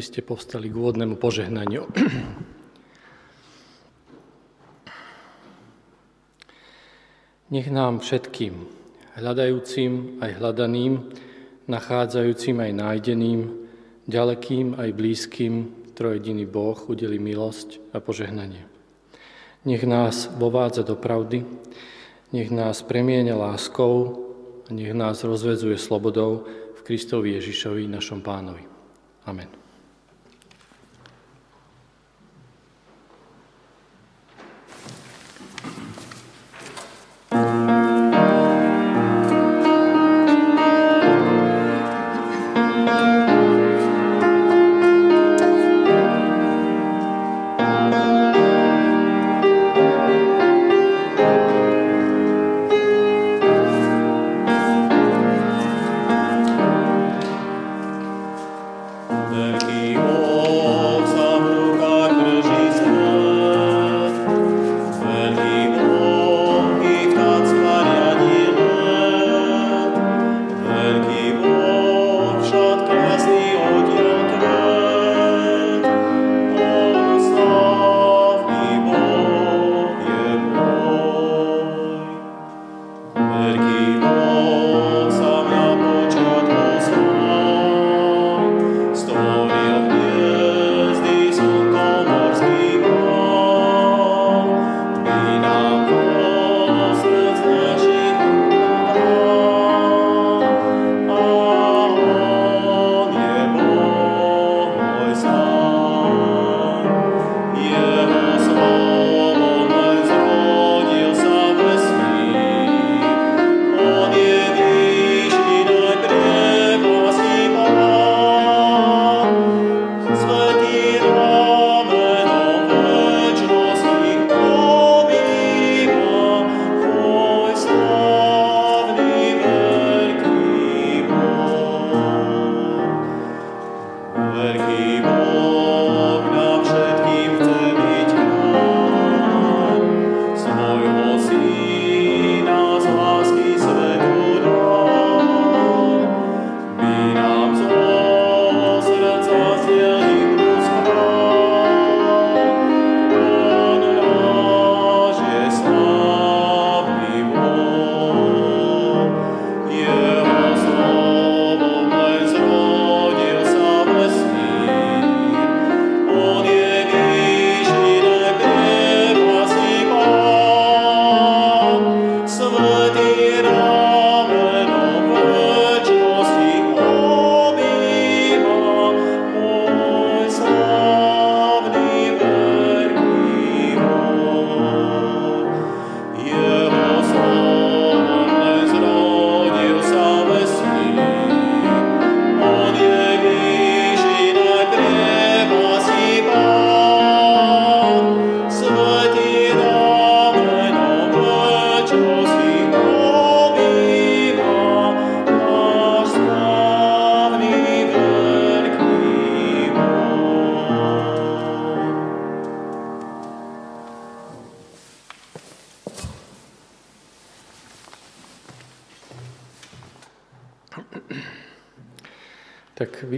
Aby ste povstali k úvodnému požehnaniu. Nech nám všetkým, hľadajúcim aj hľadaným, nachádzajúcim aj nájdeným, ďalekým aj blízkym, trojediný Boh udeli milosť a požehnanie. Nech nás vovádza do pravdy, nech nás premieňa láskou a nech nás rozvezuje slobodou v Kristovi Ježišovi, našom pánovi. Amen.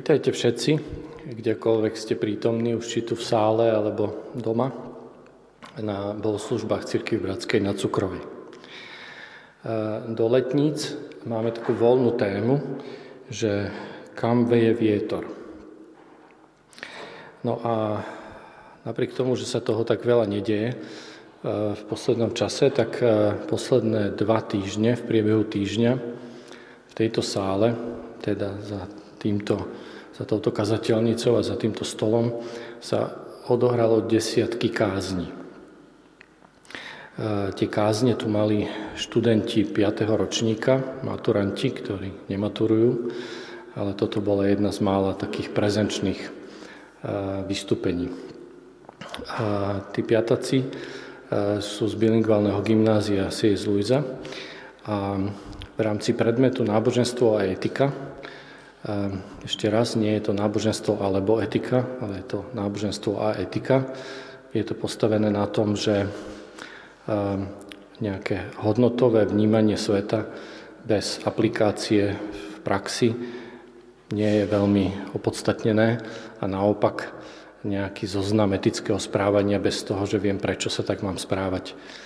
Vítajte všetci, kdekoľvek ste prítomní, už či tu v sále alebo doma, na bohoslužbách Cirkvi Bratskej na Cukrovej. Do letníc máme takú voľnú tému, že kam veje vietor. No a napriek tomu, že sa toho tak veľa nedieje v poslednom čase, tak posledné dva týždne, v priebehu týždňa, v tejto sále, teda za týmto, za touto kazateľnicou a za týmto stolom sa odohralo desiatky kázni. E, tie kázne tu mali študenti 5. ročníka, maturanti, ktorí nematurujú, ale toto bola jedna z mála takých prezenčných e, vystúpení. A tí piataci e, sú z bilingválneho gymnázia C.S. Luisa a v rámci predmetu náboženstvo a etika ešte raz, nie je to náboženstvo alebo etika, ale je to náboženstvo a etika. Je to postavené na tom, že ehm, nejaké hodnotové vnímanie sveta bez aplikácie v praxi nie je veľmi opodstatnené a naopak nejaký zoznam etického správania bez toho, že viem, prečo sa tak mám správať, ehm,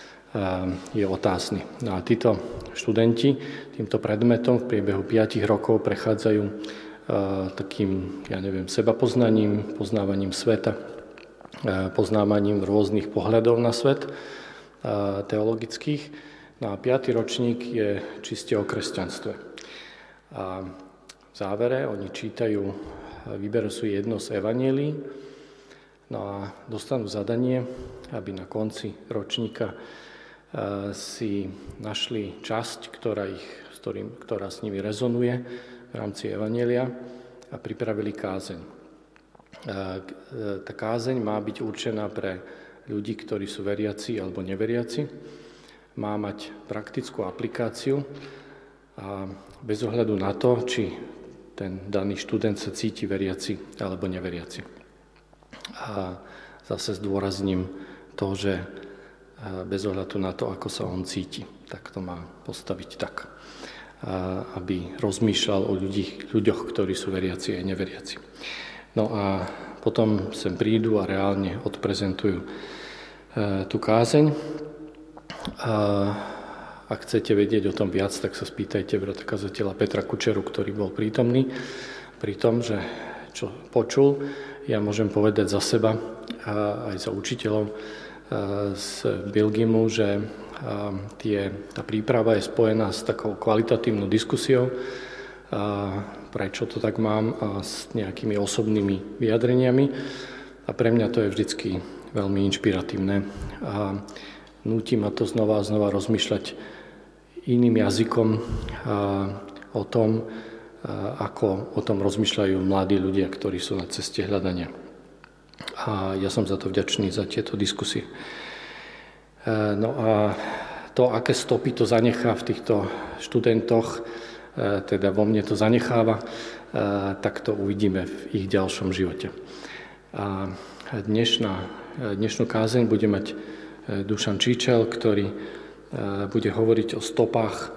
je otázny. No a títo študenti týmto predmetom v priebehu 5 rokov prechádzajú takým, ja neviem, sebapoznaním, poznávaním sveta, poznávaním rôznych pohľadov na svet teologických. No a piatý ročník je čiste o kresťanstve. A v závere oni čítajú, vyberú si jedno z evanílií, no a dostanú zadanie, aby na konci ročníka si našli časť, ktorá, ich, s ktorým, ktorá s nimi rezonuje v rámci Evanielia a pripravili kázeň. E, tá kázeň má byť určená pre ľudí, ktorí sú veriaci alebo neveriaci. Má mať praktickú aplikáciu a bez ohľadu na to, či ten daný študent sa cíti veriaci alebo neveriaci. A zase zdôrazním to, že bez ohľadu na to, ako sa on cíti. Tak to má postaviť tak, aby rozmýšľal o ľudí, ľuďoch, ktorí sú veriaci a neveriaci. No a potom sem prídu a reálne odprezentujú e, tú kázeň. A ak chcete vedieť o tom viac, tak sa spýtajte brata kazateľa Petra Kučeru, ktorý bol prítomný pri tom, že čo počul. Ja môžem povedať za seba a aj za učiteľov, z Bilgimu, že tie, tá príprava je spojená s takou kvalitatívnou diskusiou, prečo to tak mám, a s nejakými osobnými vyjadreniami. A pre mňa to je vždycky veľmi inšpiratívne. A núti ma to znova a znova rozmýšľať iným jazykom o tom, ako o tom rozmýšľajú mladí ľudia, ktorí sú na ceste hľadania a ja som za to vďačný, za tieto diskusie. E, no a to, aké stopy to zanechá v týchto študentoch, e, teda vo mne to zanecháva, e, tak to uvidíme v ich ďalšom živote. A dnešná, dnešnú kázeň bude mať Dušan Číčel, ktorý bude hovoriť o stopách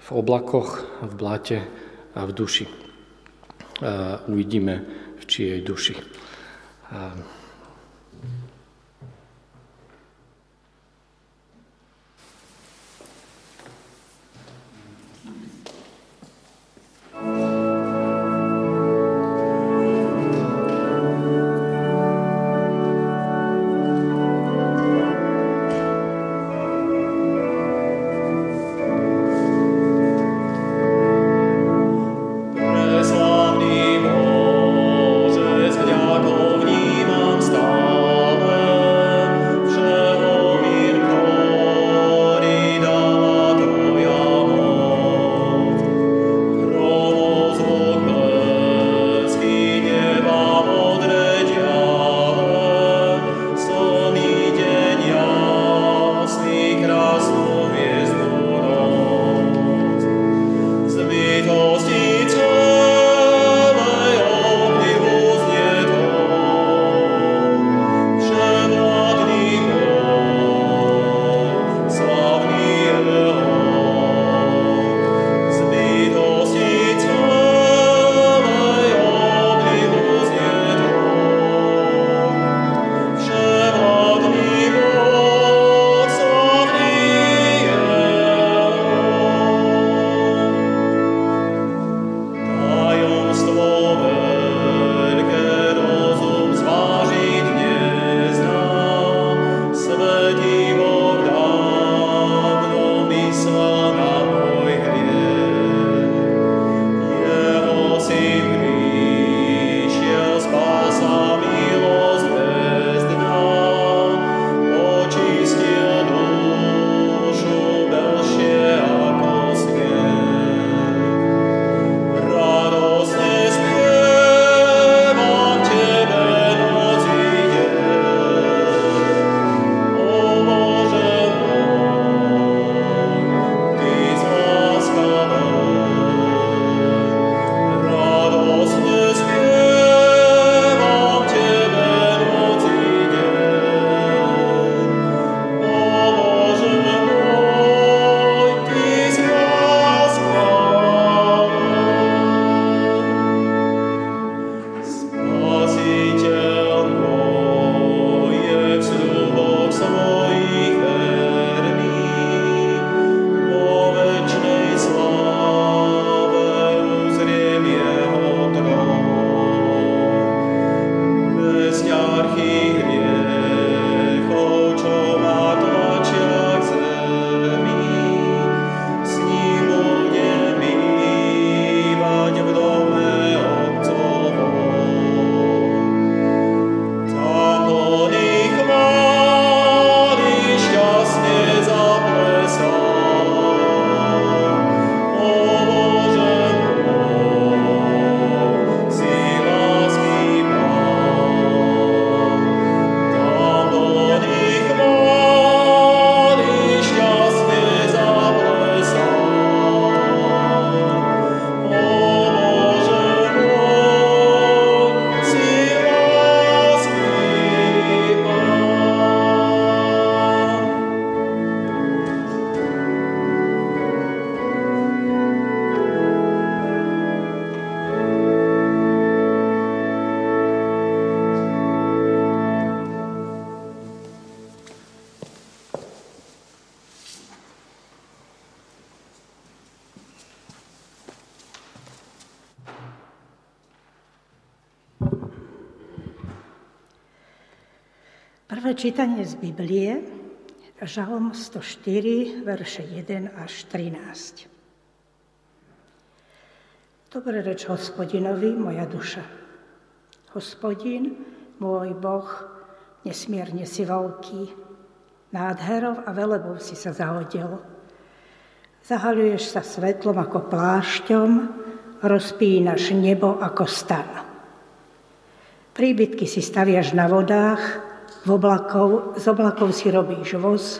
v oblakoch, v blate a v duši. Uvidíme, v čijej duši. Um, Prvé čítanie z Biblie, Žalom 104, verše 1 až 13. Dobre reč hospodinovi, moja duša. Hospodin, môj Boh, nesmierne si veľký, nádherov a velebov si sa zahodil. Zahaľuješ sa svetlom ako plášťom, rozpínaš nebo ako stan. Príbytky si staviaš na vodách, v oblakov, z oblakov si robíš voz,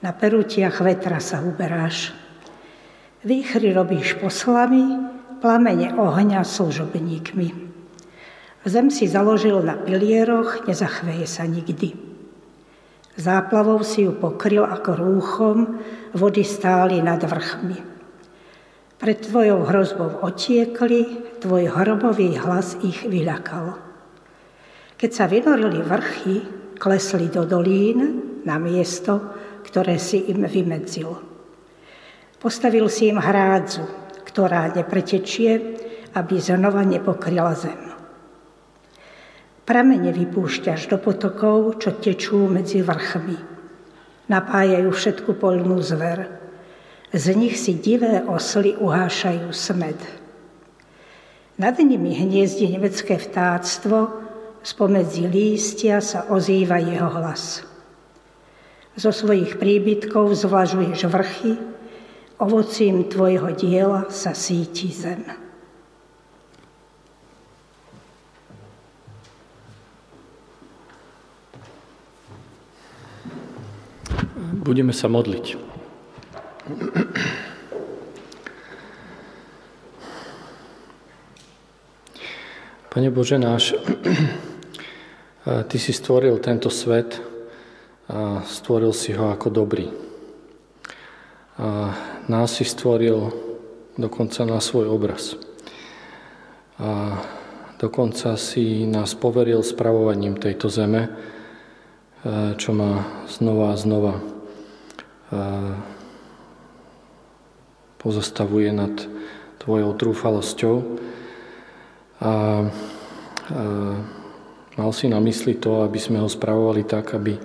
na perutiach vetra sa uberáš. Výchry robíš poslami, plamene ohňa služobníkmi. Zem si založil na pilieroch, nezachveje sa nikdy. Záplavou si ju pokryl ako rúchom, vody stáli nad vrchmi. Pred tvojou hrozbou otiekli, tvoj hrobový hlas ich vyľakal. Keď sa vynorili vrchy, klesli do dolín na miesto, ktoré si im vymedzil. Postavil si im hrádzu, ktorá nepretečie, aby znova nepokryla zem. Pramene vypúšťaš do potokov, čo tečú medzi vrchmi. Napájajú všetku polnú zver. Z nich si divé osly uhášajú smed. Nad nimi hniezdi nemecké vtáctvo, spomedzi lístia sa ozýva jeho hlas. Zo svojich príbytkov zvlažuješ vrchy, ovocím tvojho diela sa síti zem. Budeme sa modliť. Pane Bože náš, Ty si stvoril tento svet a stvoril si ho ako dobrý. A nás si stvoril dokonca na svoj obraz. A dokonca si nás poveril spravovaním tejto zeme, čo ma znova a znova pozastavuje nad tvojou trúfalosťou. A, a Mal si na mysli to, aby sme ho spravovali tak, aby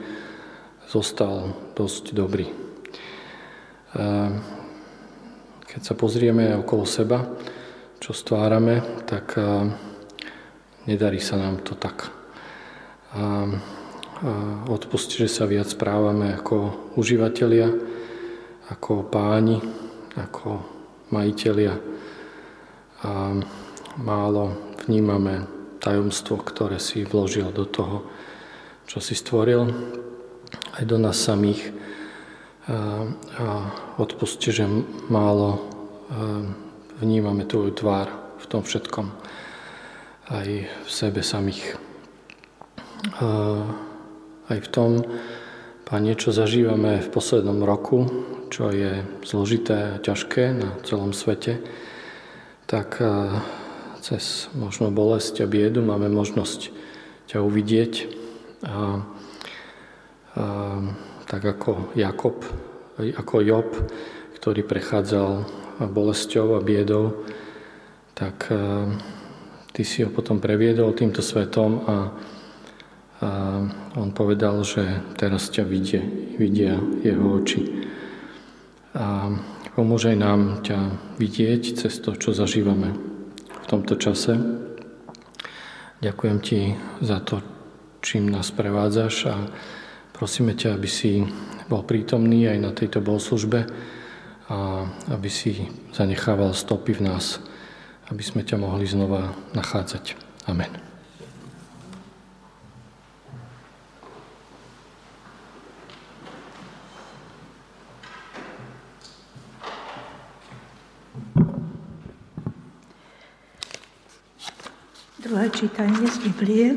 zostal dosť dobrý. Keď sa pozrieme okolo seba, čo stvárame, tak nedarí sa nám to tak. Odpusti, že sa viac správame ako užívateľia, ako páni, ako majiteľia. A málo vnímame tajomstvo, ktoré si vložil do toho, čo si stvoril, aj do nás samých. A odpusti, že málo vnímame Tvoju tvár v tom všetkom, aj v sebe samých. Aj v tom, Pane, čo zažívame v poslednom roku, čo je zložité a ťažké na celom svete, tak cez možno bolesť a biedu máme možnosť ťa uvidieť. A, a, tak ako Jakob, ako Job, ktorý prechádzal bolesťou a biedou, tak a, ty si ho potom previedol týmto svetom a, a on povedal, že teraz ťa vidie, vidia jeho oči. A pomôže nám ťa vidieť cez to, čo zažívame tomto čase. Ďakujem ti za to, čím nás prevádzaš a prosíme ťa, aby si bol prítomný aj na tejto bohoslužbe a aby si zanechával stopy v nás, aby sme ťa mohli znova nachádzať. Amen. Čítanie z Biblie,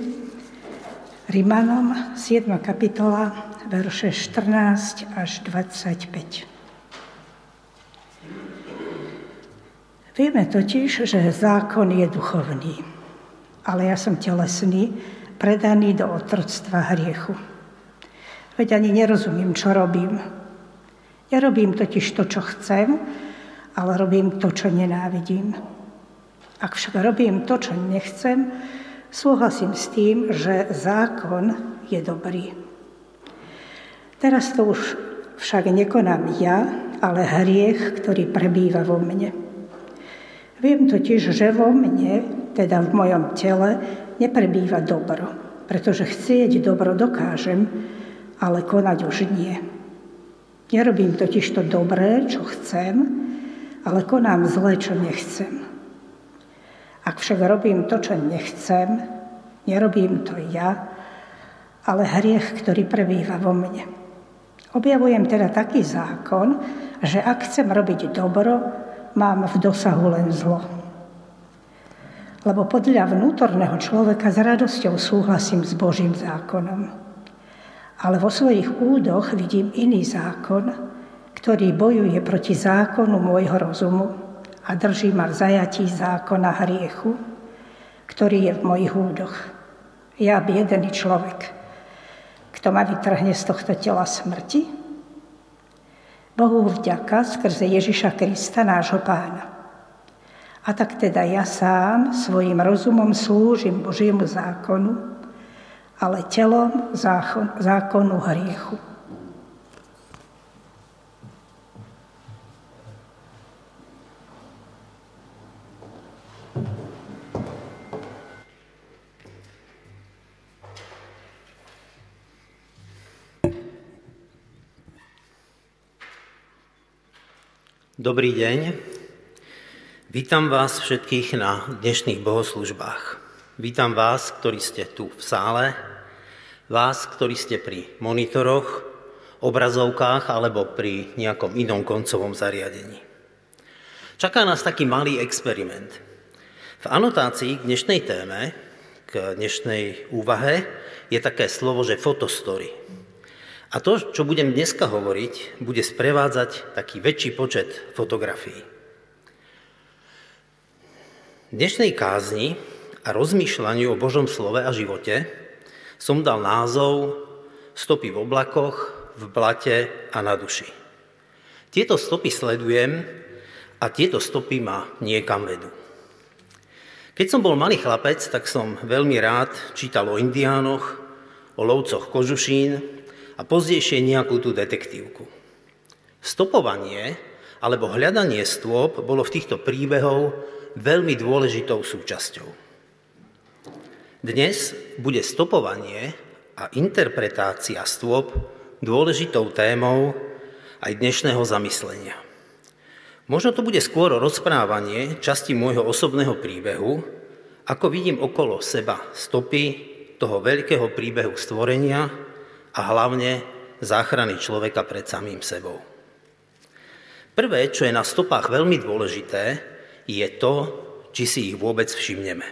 Rimanom 7. kapitola, verše 14 až 25. Vieme totiž, že zákon je duchovný, ale ja som telesný, predaný do otroctva hriechu. Veď ani nerozumiem, čo robím. Nerobím totiž to, čo chcem, ale robím to, čo nenávidím. Ak však robím to, čo nechcem, súhlasím s tým, že zákon je dobrý. Teraz to už však nekonám ja, ale hriech, ktorý prebýva vo mne. Viem totiž, že vo mne, teda v mojom tele, neprebýva dobro, pretože chcieť dobro dokážem, ale konať už nie. Nerobím totiž to dobré, čo chcem, ale konám zlé, čo nechcem. Ak však robím to, čo nechcem, nerobím to ja, ale hriech, ktorý prebýva vo mne. Objavujem teda taký zákon, že ak chcem robiť dobro, mám v dosahu len zlo. Lebo podľa vnútorného človeka s radosťou súhlasím s Božím zákonom. Ale vo svojich údoch vidím iný zákon, ktorý bojuje proti zákonu môjho rozumu a drží ma v zajatí zákona hriechu, ktorý je v mojich údoch. Ja biedený človek, kto ma vytrhne z tohto tela smrti? Bohu vďaka skrze Ježiša Krista, nášho pána. A tak teda ja sám svojim rozumom slúžim Božiemu zákonu, ale telom zákon, zákonu hriechu. Dobrý deň. Vítam vás všetkých na dnešných bohoslužbách. Vítam vás, ktorí ste tu v sále, vás, ktorí ste pri monitoroch, obrazovkách alebo pri nejakom inom koncovom zariadení. Čaká nás taký malý experiment. V anotácii k dnešnej téme, k dnešnej úvahe, je také slovo, že fotostory. A to, čo budem dneska hovoriť, bude sprevádzať taký väčší počet fotografií. V dnešnej kázni a rozmýšľaniu o Božom slove a živote som dal názov Stopy v oblakoch, v blate a na duši. Tieto stopy sledujem a tieto stopy ma niekam vedú. Keď som bol malý chlapec, tak som veľmi rád čítal o indiánoch, o lovcoch kožušín, a pozdejšie nejakú tú detektívku. Stopovanie alebo hľadanie stôp bolo v týchto príbehov veľmi dôležitou súčasťou. Dnes bude stopovanie a interpretácia stôp dôležitou témou aj dnešného zamyslenia. Možno to bude skôr rozprávanie časti môjho osobného príbehu, ako vidím okolo seba stopy toho veľkého príbehu stvorenia, a hlavne záchrany človeka pred samým sebou. Prvé, čo je na stopách veľmi dôležité, je to, či si ich vôbec všimneme.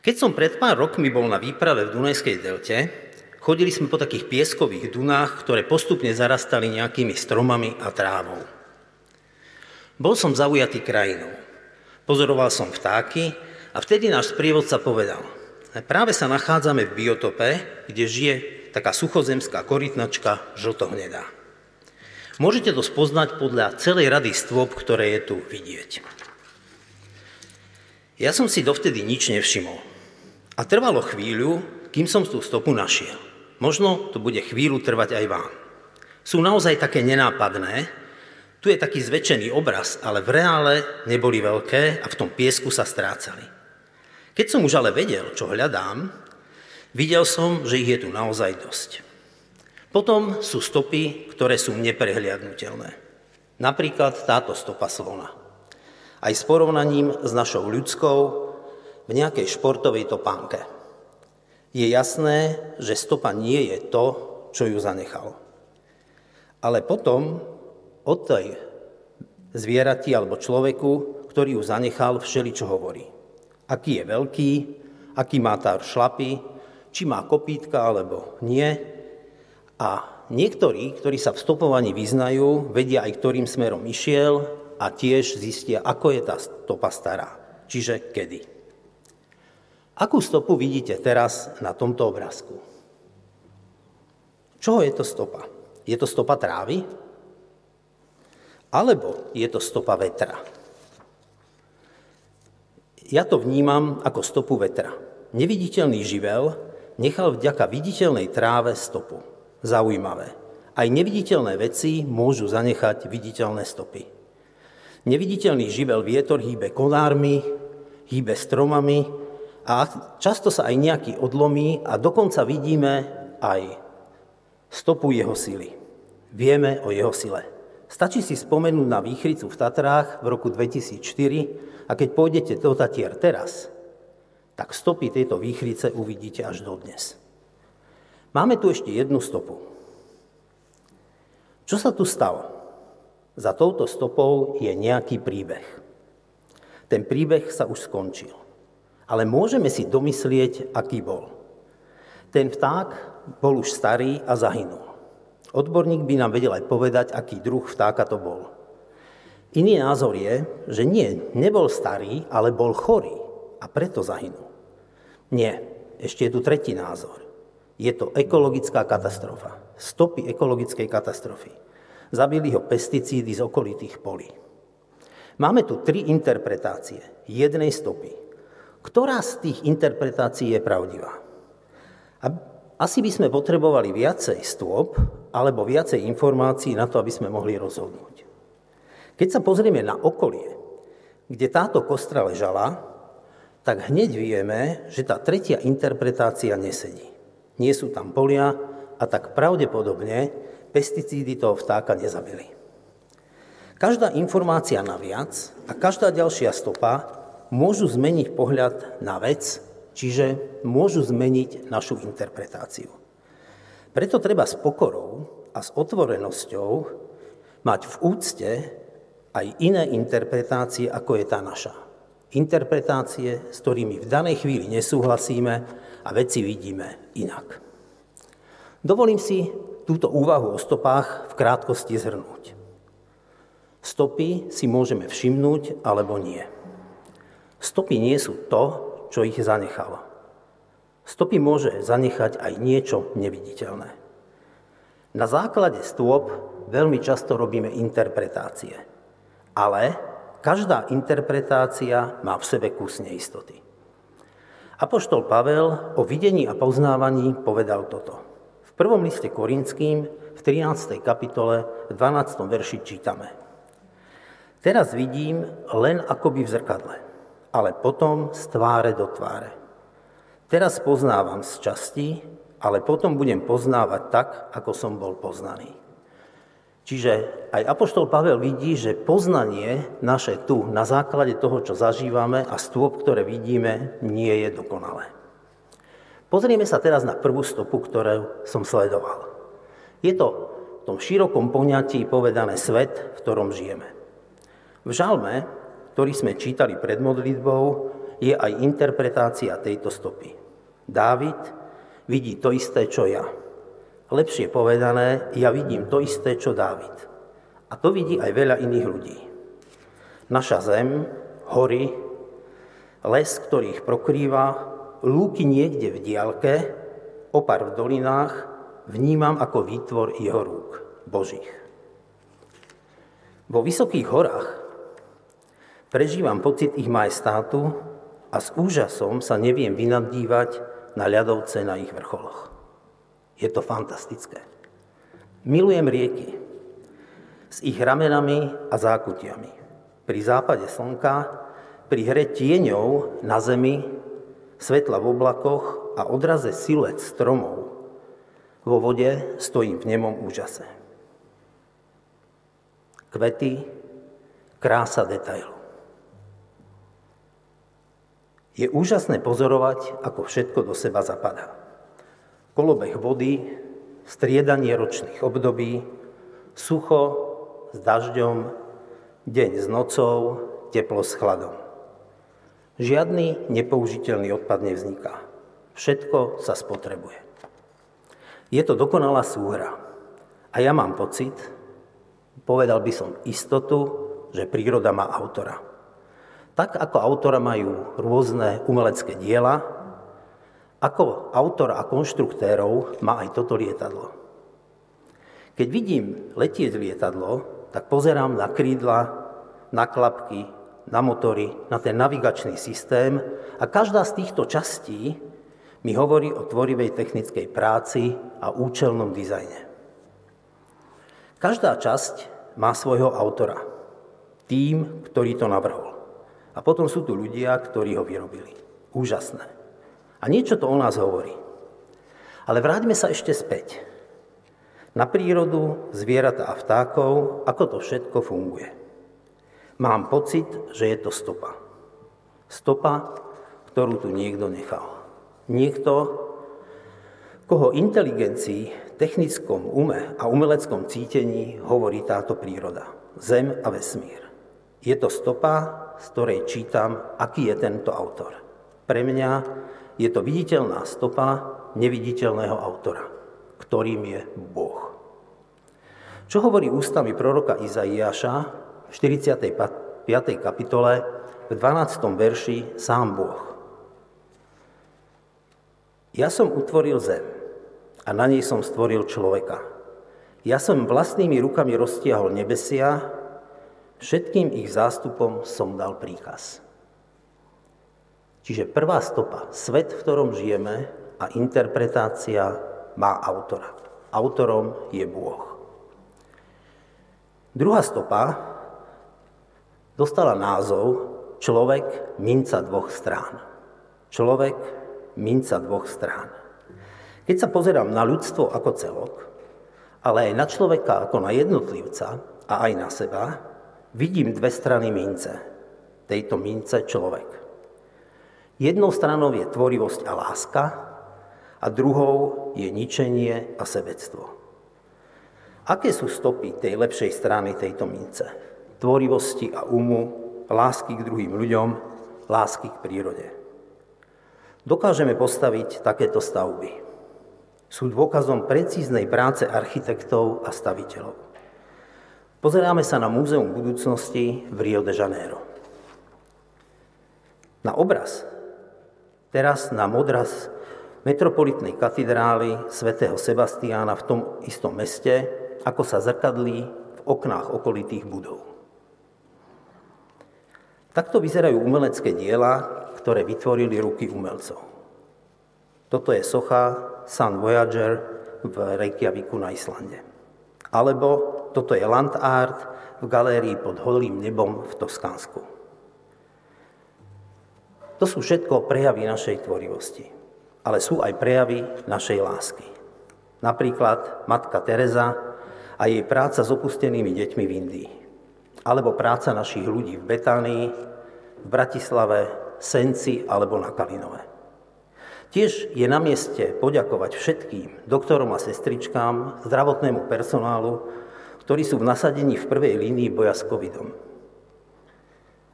Keď som pred pár rokmi bol na výprave v Dunajskej delte, chodili sme po takých pieskových dunách, ktoré postupne zarastali nejakými stromami a trávou. Bol som zaujatý krajinou. Pozoroval som vtáky a vtedy náš sprievodca povedal, práve sa nachádzame v biotope, kde žije taká suchozemská korytnačka žltohnedá. Môžete to spoznať podľa celej rady stôp, ktoré je tu vidieť. Ja som si dovtedy nič nevšimol. A trvalo chvíľu, kým som tú stopu našiel. Možno to bude chvíľu trvať aj vám. Sú naozaj také nenápadné, tu je taký zväčšený obraz, ale v reále neboli veľké a v tom piesku sa strácali. Keď som už ale vedel, čo hľadám, Videl som, že ich je tu naozaj dosť. Potom sú stopy, ktoré sú neprehliadnutelné. Napríklad táto stopa slona. Aj s porovnaním s našou ľudskou v nejakej športovej topánke. Je jasné, že stopa nie je to, čo ju zanechalo. Ale potom od tej zvierati alebo človeku, ktorý ju zanechal, všeli čo hovorí. Aký je veľký, aký má tár šlapy, či má kopítka alebo nie. A niektorí, ktorí sa v stopovaní vyznajú, vedia aj, ktorým smerom išiel a tiež zistia, ako je tá stopa stará, čiže kedy. Akú stopu vidíte teraz na tomto obrázku? Čoho je to stopa? Je to stopa trávy? Alebo je to stopa vetra? Ja to vnímam ako stopu vetra. Neviditeľný živel, nechal vďaka viditeľnej tráve stopu. Zaujímavé. Aj neviditeľné veci môžu zanechať viditeľné stopy. Neviditeľný živel vietor hýbe konármi, hýbe stromami a často sa aj nejaký odlomí a dokonca vidíme aj stopu jeho sily. Vieme o jeho sile. Stačí si spomenúť na výchricu v Tatrách v roku 2004 a keď pôjdete do Tatier teraz, tak stopy tejto výchrice uvidíte až dodnes. Máme tu ešte jednu stopu. Čo sa tu stalo? Za touto stopou je nejaký príbeh. Ten príbeh sa už skončil. Ale môžeme si domyslieť, aký bol. Ten vták bol už starý a zahynul. Odborník by nám vedel aj povedať, aký druh vtáka to bol. Iný názor je, že nie, nebol starý, ale bol chorý a preto zahynul. Nie, ešte je tu tretí názor. Je to ekologická katastrofa. Stopy ekologickej katastrofy. Zabili ho pesticídy z okolitých polí. Máme tu tri interpretácie jednej stopy. Ktorá z tých interpretácií je pravdivá? A asi by sme potrebovali viacej stôp alebo viacej informácií na to, aby sme mohli rozhodnúť. Keď sa pozrieme na okolie, kde táto kostra ležala, tak hneď vieme, že tá tretia interpretácia nesedí. Nie sú tam polia a tak pravdepodobne pesticídy toho vtáka nezabili. Každá informácia naviac a každá ďalšia stopa môžu zmeniť pohľad na vec Čiže môžu zmeniť našu interpretáciu. Preto treba s pokorou a s otvorenosťou mať v úcte aj iné interpretácie, ako je tá naša. Interpretácie, s ktorými v danej chvíli nesúhlasíme a veci vidíme inak. Dovolím si túto úvahu o stopách v krátkosti zhrnúť. Stopy si môžeme všimnúť alebo nie. Stopy nie sú to, čo ich zanechalo. Stopy môže zanechať aj niečo neviditeľné. Na základe stôp veľmi často robíme interpretácie, ale každá interpretácia má v sebe kus neistoty. Apoštol Pavel o videní a poznávaní povedal toto. V prvom liste Korinským v 13. kapitole v 12. verši čítame. Teraz vidím len akoby v zrkadle – ale potom z tváre do tváre. Teraz poznávam z časti, ale potom budem poznávať tak, ako som bol poznaný. Čiže aj Apoštol Pavel vidí, že poznanie naše tu na základe toho, čo zažívame a stôp, ktoré vidíme, nie je dokonalé. Pozrieme sa teraz na prvú stopu, ktorú som sledoval. Je to v tom širokom poňatí povedané svet, v ktorom žijeme. V žalme ktorý sme čítali pred modlitbou, je aj interpretácia tejto stopy. Dávid vidí to isté, čo ja. Lepšie povedané, ja vidím to isté, čo Dávid. A to vidí aj veľa iných ľudí. Naša zem, hory, les, ktorý ich prokrýva, lúky niekde v diálke, opar v dolinách, vnímam ako výtvor jeho rúk, Božích. Vo vysokých horách Prežívam pocit ich majestátu a s úžasom sa neviem vynadívať na ľadovce na ich vrcholoch. Je to fantastické. Milujem rieky s ich ramenami a zákutiami. Pri západe slnka, pri hre tieňov na zemi, svetla v oblakoch a odraze siluet stromov vo vode stojím v nemom úžase. Kvety, krása detailu. Je úžasné pozorovať, ako všetko do seba zapadá. Kolobeh vody, striedanie ročných období, sucho s dažďom, deň s nocou, teplo s chladom. Žiadny nepoužiteľný odpad nevzniká. Všetko sa spotrebuje. Je to dokonalá súhra. A ja mám pocit, povedal by som istotu, že príroda má autora. Tak ako autora majú rôzne umelecké diela, ako autora a konštruktérov má aj toto lietadlo. Keď vidím letieť lietadlo, tak pozerám na krídla, na klapky, na motory, na ten navigačný systém a každá z týchto častí mi hovorí o tvorivej technickej práci a účelnom dizajne. Každá časť má svojho autora, tým, ktorý to navrhol. A potom sú tu ľudia, ktorí ho vyrobili. Úžasné. A niečo to o nás hovorí. Ale vráťme sa ešte späť. Na prírodu, zvieratá a vtákov, ako to všetko funguje. Mám pocit, že je to stopa. Stopa, ktorú tu niekto nechal. Niekto, koho inteligencii, technickom ume a umeleckom cítení hovorí táto príroda, zem a vesmír. Je to stopa, z ktorej čítam, aký je tento autor. Pre mňa je to viditeľná stopa neviditeľného autora, ktorým je Boh. Čo hovorí ústami proroka Izaiáša v 45. kapitole v 12. verši sám Boh. Ja som utvoril zem a na nej som stvoril človeka. Ja som vlastnými rukami roztiahol nebesia, všetkým ich zástupom som dal príkaz. Čiže prvá stopa, svet, v ktorom žijeme a interpretácia má autora. Autorom je Bôh. Druhá stopa dostala názov Človek minca dvoch strán. Človek minca dvoch strán. Keď sa pozerám na ľudstvo ako celok, ale aj na človeka ako na jednotlivca a aj na seba, vidím dve strany mince. Tejto mince človek. Jednou stranou je tvorivosť a láska a druhou je ničenie a sebectvo. Aké sú stopy tej lepšej strany tejto mince? Tvorivosti a umu, lásky k druhým ľuďom, lásky k prírode dokážeme postaviť takéto stavby. Sú dôkazom precíznej práce architektov a staviteľov. Pozeráme sa na Múzeum budúcnosti v Rio de Janeiro. Na obraz, teraz na modraz metropolitnej katedrály svätého Sebastiána v tom istom meste, ako sa zrkadlí v oknách okolitých budov. Takto vyzerajú umelecké diela, ktoré vytvorili ruky umelcov. Toto je socha Sun Voyager v Reykjaviku na Islande. Alebo toto je land art v galérii pod holým nebom v Toskánsku. To sú všetko prejavy našej tvorivosti, ale sú aj prejavy našej lásky. Napríklad matka Teresa a jej práca s opustenými deťmi v Indii. Alebo práca našich ľudí v Betánii, v Bratislave, Senci alebo na Kalinové. Tiež je na mieste poďakovať všetkým doktorom a sestričkám, zdravotnému personálu, ktorí sú v nasadení v prvej línii boja s covidom.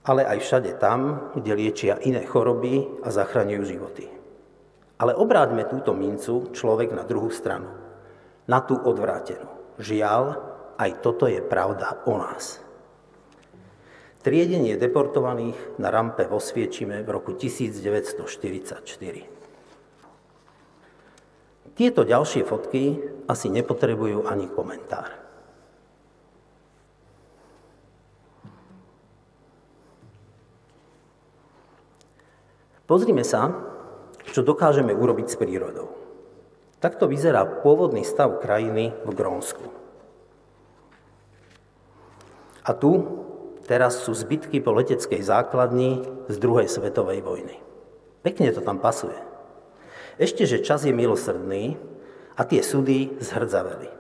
Ale aj všade tam, kde liečia iné choroby a zachraňujú životy. Ale obráťme túto mincu človek na druhú stranu, na tú odvrátenú. Žiaľ, aj toto je pravda o nás triedenie deportovaných na rampe vo Sviečime v roku 1944. Tieto ďalšie fotky asi nepotrebujú ani komentár. Pozrime sa, čo dokážeme urobiť s prírodou. Takto vyzerá pôvodný stav krajiny v Grónsku. A tu Teraz sú zbytky po leteckej základni z druhej svetovej vojny. Pekne to tam pasuje. Ešte, že čas je milosrdný a tie súdy zhrdzaveli.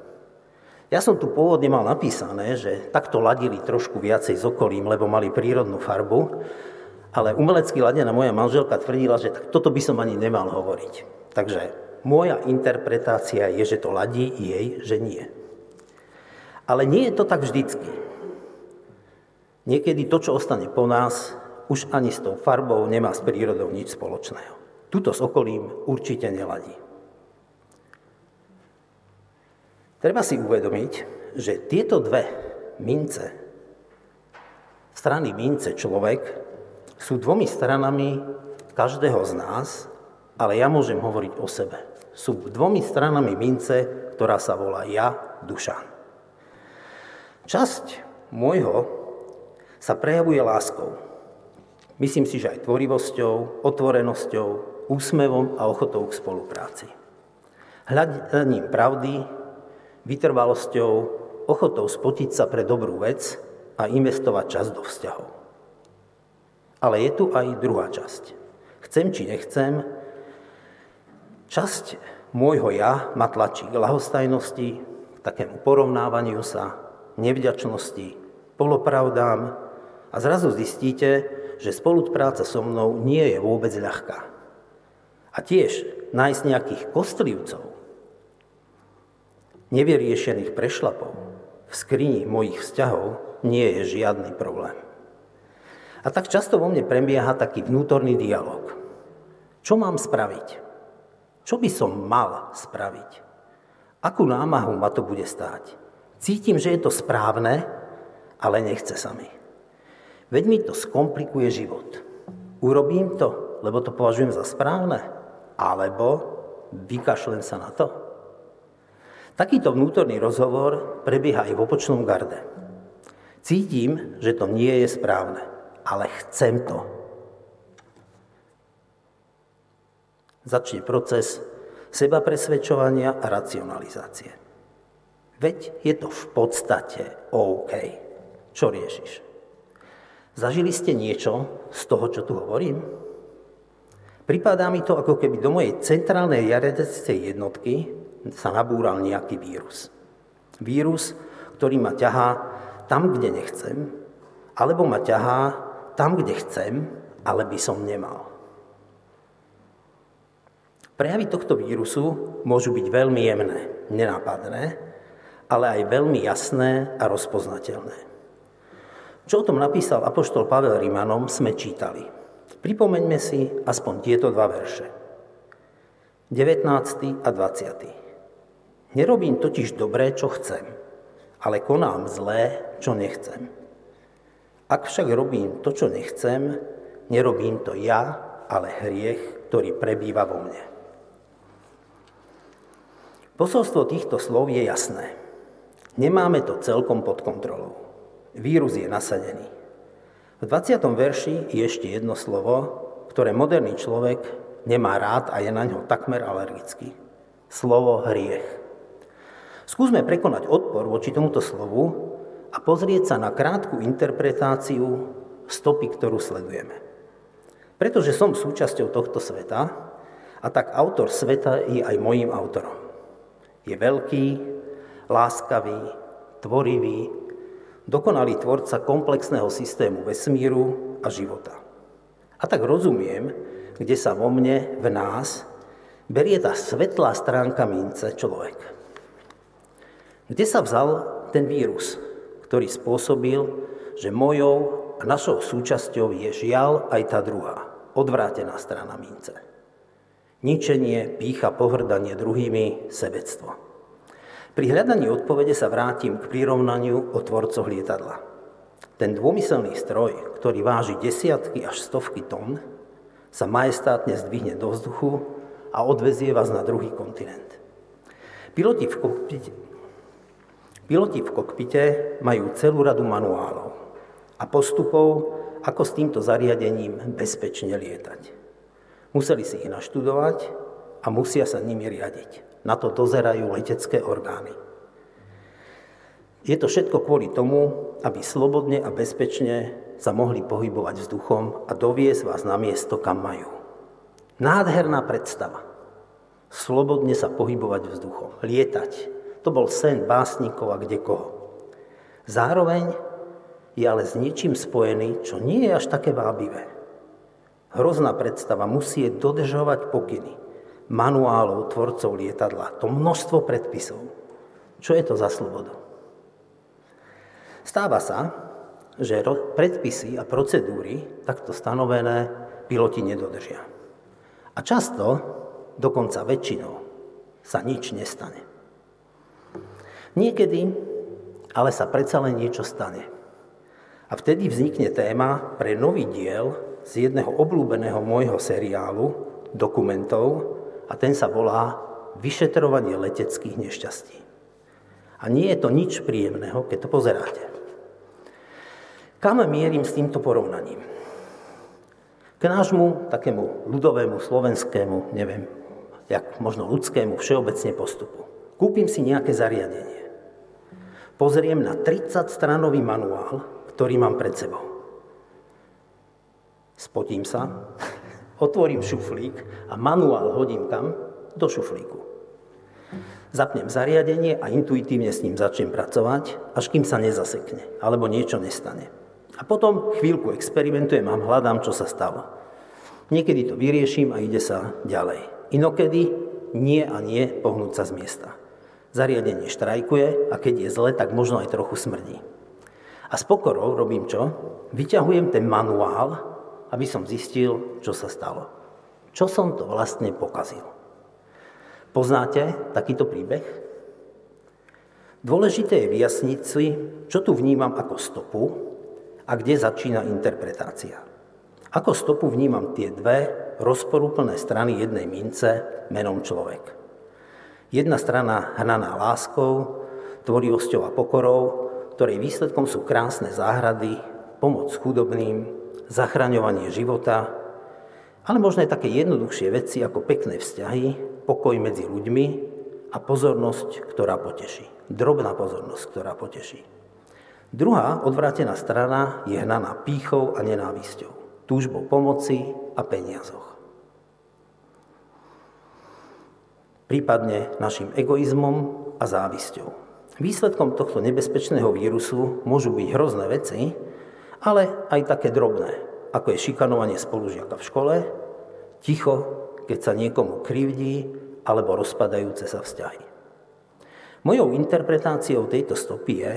Ja som tu pôvodne mal napísané, že takto ladili trošku viacej s okolím, lebo mali prírodnú farbu, ale umelecky ladená moja manželka tvrdila, že tak toto by som ani nemal hovoriť. Takže moja interpretácia je, že to ladí jej, že nie. Ale nie je to tak vždycky. Niekedy to, čo ostane po nás, už ani s tou farbou nemá s prírodou nič spoločného. Tuto s okolím určite neladí. Treba si uvedomiť, že tieto dve mince, strany mince človek, sú dvomi stranami každého z nás, ale ja môžem hovoriť o sebe. Sú dvomi stranami mince, ktorá sa volá ja, duša. Časť môjho sa prejavuje láskou. Myslím si, že aj tvorivosťou, otvorenosťou, úsmevom a ochotou k spolupráci. Hľadaním pravdy, vytrvalosťou, ochotou spotiť sa pre dobrú vec a investovať čas do vzťahov. Ale je tu aj druhá časť. Chcem či nechcem, časť môjho ja ma tlačí k lahostajnosti, k takému porovnávaniu sa, nevďačnosti, polopravdám a zrazu zistíte, že spolupráca so mnou nie je vôbec ľahká. A tiež nájsť nejakých kostlivcov, nevyriešených prešlapov v skrini mojich vzťahov nie je žiadny problém. A tak často vo mne prebieha taký vnútorný dialog. Čo mám spraviť? Čo by som mal spraviť? Akú námahu ma to bude stáť? Cítim, že je to správne, ale nechce sa mi. Veď mi to skomplikuje život. Urobím to, lebo to považujem za správne, alebo vykašlem sa na to. Takýto vnútorný rozhovor prebieha aj v opočnom garde. Cítim, že to nie je správne, ale chcem to. Začne proces seba presvedčovania a racionalizácie. Veď je to v podstate OK. Čo riešiš? Zažili ste niečo z toho, čo tu hovorím? Pripadá mi to, ako keby do mojej centrálnej jariadecej jednotky sa nabúral nejaký vírus. Vírus, ktorý ma ťahá tam, kde nechcem, alebo ma ťahá tam, kde chcem, ale by som nemal. Prejavy tohto vírusu môžu byť veľmi jemné, nenápadné, ale aj veľmi jasné a rozpoznateľné. Čo o tom napísal apoštol Pavel Rimanom, sme čítali. Pripomeňme si aspoň tieto dva verše. 19. a 20. Nerobím totiž dobré, čo chcem, ale konám zlé, čo nechcem. Ak však robím to, čo nechcem, nerobím to ja, ale hriech, ktorý prebýva vo mne. Posolstvo týchto slov je jasné. Nemáme to celkom pod kontrolou. Vírus je nasadený. V 20. verši je ešte jedno slovo, ktoré moderný človek nemá rád a je na ňo takmer alergický. Slovo hriech. Skúsme prekonať odpor voči tomuto slovu a pozrieť sa na krátku interpretáciu stopy, ktorú sledujeme. Pretože som súčasťou tohto sveta a tak autor sveta je aj mojím autorom. Je veľký, láskavý, tvorivý, dokonalý tvorca komplexného systému vesmíru a života. A tak rozumiem, kde sa vo mne, v nás, berie tá svetlá stránka mince človek. Kde sa vzal ten vírus, ktorý spôsobil, že mojou a našou súčasťou je žiaľ aj tá druhá, odvrátená strana mince. Ničenie, pícha, pohrdanie druhými, sebectvo. Pri hľadaní odpovede sa vrátim k prirovnaniu o tvorcoch lietadla. Ten dômyselný stroj, ktorý váži desiatky až stovky tón, sa majestátne zdvihne do vzduchu a odvezie vás na druhý kontinent. Piloti v kokpite, piloti v kokpite majú celú radu manuálov a postupov, ako s týmto zariadením bezpečne lietať. Museli si ich naštudovať a musia sa nimi riadiť. Na to dozerajú letecké orgány. Je to všetko kvôli tomu, aby slobodne a bezpečne sa mohli pohybovať vzduchom a doviesť vás na miesto, kam majú. Nádherná predstava. Slobodne sa pohybovať vzduchom, lietať. To bol sen básnikov a kde koho. Zároveň je ale s niečím spojený, čo nie je až také vábivé. Hrozná predstava musí dodržovať pokyny manuálov tvorcov lietadla, to množstvo predpisov. Čo je to za slobodu? Stáva sa, že predpisy a procedúry takto stanovené piloti nedodržia. A často, dokonca väčšinou, sa nič nestane. Niekedy ale sa predsa len niečo stane. A vtedy vznikne téma pre nový diel z jedného obľúbeného môjho seriálu, dokumentov, a ten sa volá Vyšetrovanie leteckých nešťastí. A nie je to nič príjemného, keď to pozeráte. Kam mierim s týmto porovnaním? K nášmu takému ľudovému, slovenskému, neviem, jak možno ľudskému všeobecne postupu. Kúpim si nejaké zariadenie. Pozriem na 30-stranový manuál, ktorý mám pred sebou. Spotím sa, otvorím šuflík a manuál hodím kam? Do šuflíku. Zapnem zariadenie a intuitívne s ním začnem pracovať, až kým sa nezasekne, alebo niečo nestane. A potom chvíľku experimentujem a hľadám, čo sa stalo. Niekedy to vyrieším a ide sa ďalej. Inokedy nie a nie pohnúť sa z miesta. Zariadenie štrajkuje a keď je zle, tak možno aj trochu smrdí. A s pokorou robím čo? Vyťahujem ten manuál, aby som zistil, čo sa stalo. Čo som to vlastne pokazil. Poznáte takýto príbeh? Dôležité je vyjasniť si, čo tu vnímam ako stopu a kde začína interpretácia. Ako stopu vnímam tie dve rozporúplné strany jednej mince menom človek. Jedna strana hnaná láskou, tvorivosťou a pokorou, ktorej výsledkom sú krásne záhrady, pomoc chudobným, zachraňovanie života, ale možno aj také jednoduchšie veci ako pekné vzťahy, pokoj medzi ľuďmi a pozornosť, ktorá poteší. Drobná pozornosť, ktorá poteší. Druhá odvrátená strana je hnaná pýchou a nenávisťou, túžbou pomoci a peniazoch. Prípadne našim egoizmom a závisťou. Výsledkom tohto nebezpečného vírusu môžu byť hrozné veci, ale aj také drobné, ako je šikanovanie spolužiaka v škole, ticho, keď sa niekomu krivdí, alebo rozpadajúce sa vzťahy. Mojou interpretáciou tejto stopy je,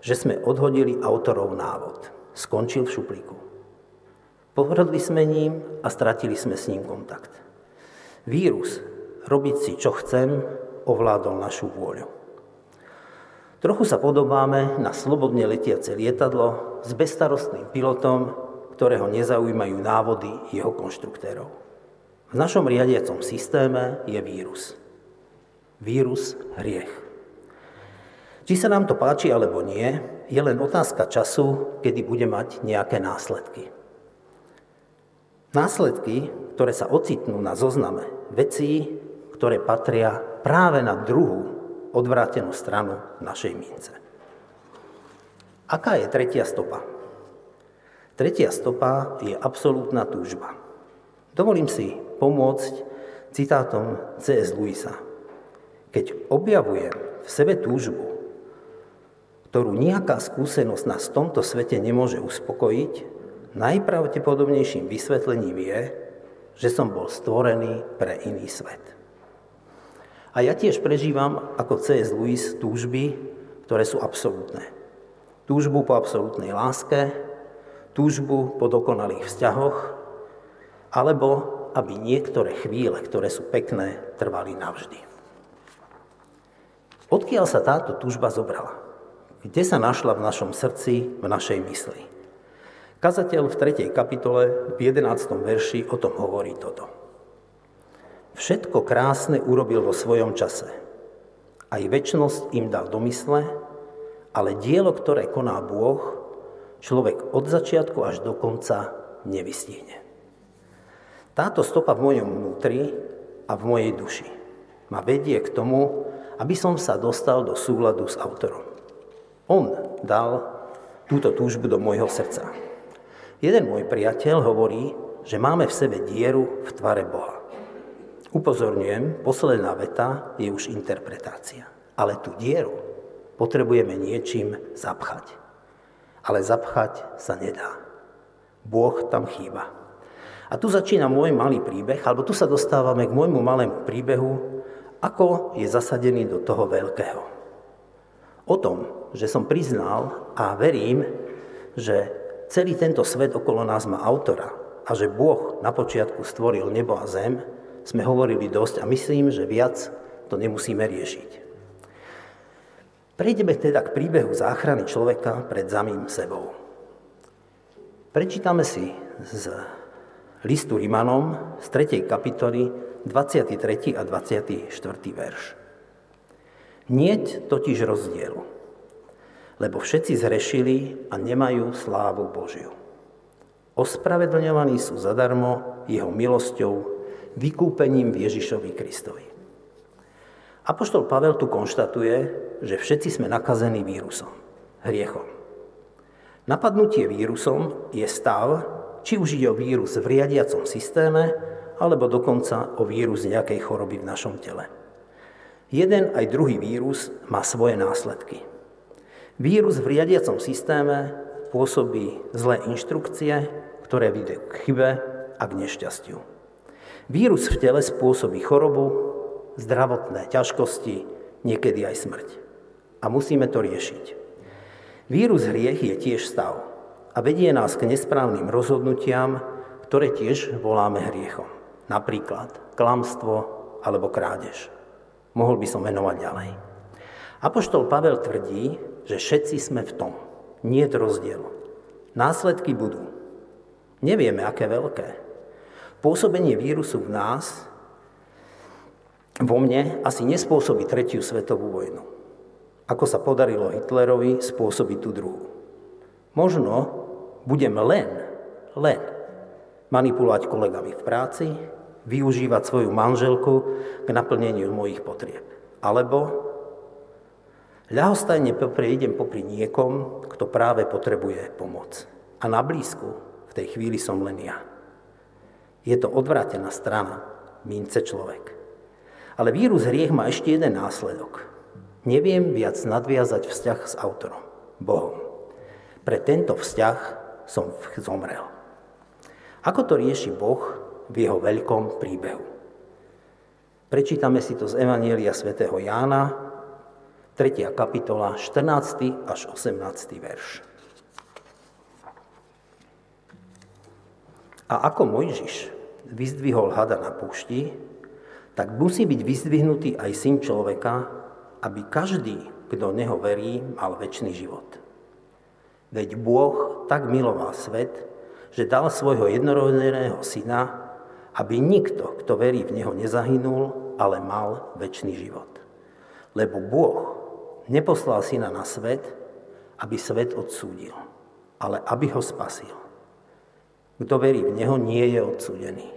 že sme odhodili autorov návod. Skončil v šuplíku. Pohrdli sme ním a stratili sme s ním kontakt. Vírus, robiť si čo chcem, ovládol našu vôľu. Trochu sa podobáme na slobodne letiace lietadlo s bezstarostným pilotom, ktorého nezaujímajú návody jeho konštruktérov. V našom riadiacom systéme je vírus. Vírus hriech. Či sa nám to páči alebo nie, je len otázka času, kedy bude mať nejaké následky. Následky, ktoré sa ocitnú na zozname vecí, ktoré patria práve na druhú odvrátenú stranu našej mince. Aká je tretia stopa? Tretia stopa je absolútna túžba. Dovolím si pomôcť citátom C.S. Lewisa. Keď objavujem v sebe túžbu, ktorú nejaká skúsenosť nás v tomto svete nemôže uspokojiť, najpravdepodobnejším vysvetlením je, že som bol stvorený pre iný svet. A ja tiež prežívam ako C.S. Lewis túžby, ktoré sú absolútne. Túžbu po absolútnej láske, túžbu po dokonalých vzťahoch, alebo aby niektoré chvíle, ktoré sú pekné, trvali navždy. Odkiaľ sa táto túžba zobrala? kde sa našla v našom srdci, v našej mysli. Kazateľ v 3. kapitole v 11. verši o tom hovorí toto. Všetko krásne urobil vo svojom čase. Aj väčnosť im dal do mysle, ale dielo, ktoré koná Bôh, človek od začiatku až do konca nevystihne. Táto stopa v mojom vnútri a v mojej duši ma vedie k tomu, aby som sa dostal do súladu s autorom. On dal túto túžbu do môjho srdca. Jeden môj priateľ hovorí, že máme v sebe dieru v tvare Boha. Upozorňujem, posledná veta je už interpretácia. Ale tú dieru potrebujeme niečím zapchať. Ale zapchať sa nedá. Boh tam chýba. A tu začína môj malý príbeh, alebo tu sa dostávame k môjmu malému príbehu, ako je zasadený do toho veľkého. O tom, že som priznal a verím, že celý tento svet okolo nás má autora a že Boh na počiatku stvoril nebo a zem, sme hovorili dosť a myslím, že viac to nemusíme riešiť. Prejdeme teda k príbehu záchrany človeka pred samým sebou. Prečítame si z listu Rimanom z 3. kapitoly 23. a 24. verš. Nieť totiž rozdielu lebo všetci zhrešili a nemajú slávu Božiu. Ospravedlňovaní sú zadarmo jeho milosťou, vykúpením v Ježišovi Kristovi. Apoštol Pavel tu konštatuje, že všetci sme nakazení vírusom, hriechom. Napadnutie vírusom je stav, či už ide o vírus v riadiacom systéme, alebo dokonca o vírus nejakej choroby v našom tele. Jeden aj druhý vírus má svoje následky. Vírus v riadiacom systéme pôsobí zlé inštrukcie, ktoré vyjde k chybe a k nešťastiu. Vírus v tele spôsobí chorobu, zdravotné ťažkosti, niekedy aj smrť. A musíme to riešiť. Vírus hriech je tiež stav a vedie nás k nesprávnym rozhodnutiam, ktoré tiež voláme hriechom. Napríklad klamstvo alebo krádež. Mohol by som menovať ďalej. Apoštol Pavel tvrdí, že všetci sme v tom. Nie je rozdielu. Následky budú. Nevieme, aké veľké. Pôsobenie vírusu v nás vo mne asi nespôsobí tretiu svetovú vojnu. Ako sa podarilo Hitlerovi spôsobiť tú druhú. Možno budem len, len manipulovať kolegami v práci, využívať svoju manželku k naplneniu mojich potrieb. Alebo ľahostajne prejdem popri niekom, kto práve potrebuje pomoc. A na blízku v tej chvíli som len ja. Je to odvrátená strana mince človek. Ale vírus hriech má ešte jeden následok. Neviem viac nadviazať vzťah s autorom, Bohom. Pre tento vzťah som zomrel. Ako to rieši Boh v jeho veľkom príbehu? Prečítame si to z Evanielia svätého Jána, 3. kapitola, 14. až 18. verš. A ako Mojžiš vyzdvihol hada na púšti, tak musí byť vyzdvihnutý aj syn človeka, aby každý, kto neho verí, mal väčší život. Veď Boh tak miloval svet, že dal svojho jednorodeného syna, aby nikto, kto verí v Neho, nezahynul, ale mal väčší život. Lebo Boh neposlal syna na svet, aby svet odsúdil, ale aby ho spasil. Kto verí v Neho, nie je odsúdený.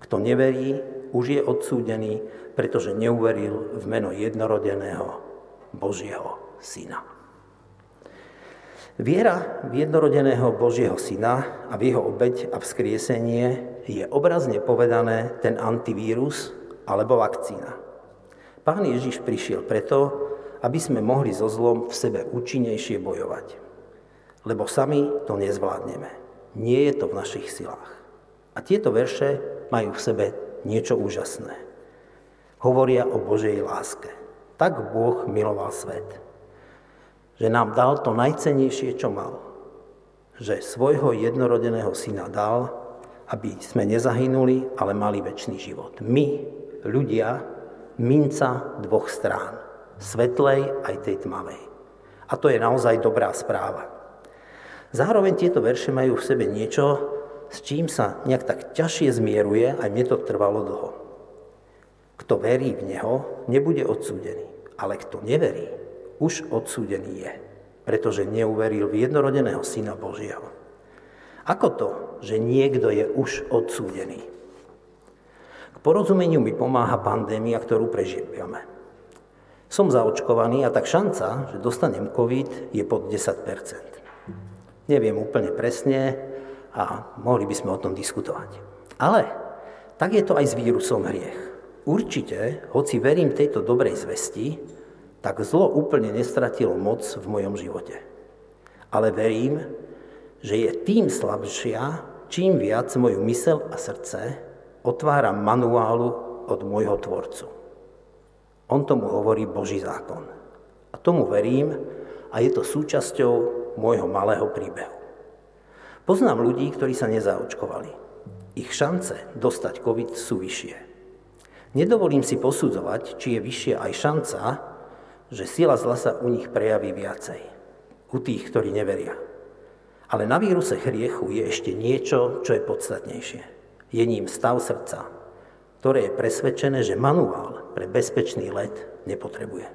Kto neverí, už je odsúdený, pretože neuveril v meno jednorodeného Božieho Syna. Viera v jednorodeného Božieho Syna a v jeho obeď a vzkriesenie je obrazne povedané ten antivírus alebo vakcína. Pán Ježiš prišiel preto, aby sme mohli so zlom v sebe účinnejšie bojovať. Lebo sami to nezvládneme. Nie je to v našich silách. A tieto verše majú v sebe niečo úžasné. Hovoria o Božej láske. Tak Boh miloval svet, že nám dal to najcenejšie, čo mal. Že svojho jednorodeného syna dal, aby sme nezahynuli, ale mali väčší život. My, ľudia, minca dvoch strán. Svetlej aj tej tmavej. A to je naozaj dobrá správa. Zároveň tieto verše majú v sebe niečo, s čím sa nejak tak ťažšie zmieruje, aj mne to trvalo dlho. Kto verí v Neho, nebude odsúdený, ale kto neverí, už odsúdený je, pretože neuveril v jednorodeného Syna Božieho. Ako to, že niekto je už odsúdený? K porozumeniu mi pomáha pandémia, ktorú prežívame. Som zaočkovaný a tak šanca, že dostanem COVID, je pod 10 Neviem úplne presne, a mohli by sme o tom diskutovať. Ale tak je to aj s vírusom hriech. Určite, hoci verím tejto dobrej zvesti, tak zlo úplne nestratilo moc v mojom živote. Ale verím, že je tým slabšia, čím viac moju mysel a srdce otváram manuálu od môjho Tvorcu. On tomu hovorí Boží zákon. A tomu verím a je to súčasťou môjho malého príbehu. Poznám ľudí, ktorí sa nezaočkovali. Ich šance dostať COVID sú vyššie. Nedovolím si posudzovať, či je vyššia aj šanca, že sila zla sa u nich prejaví viacej. U tých, ktorí neveria. Ale na víruse hriechu je ešte niečo, čo je podstatnejšie. Je ním stav srdca, ktoré je presvedčené, že manuál pre bezpečný let nepotrebuje.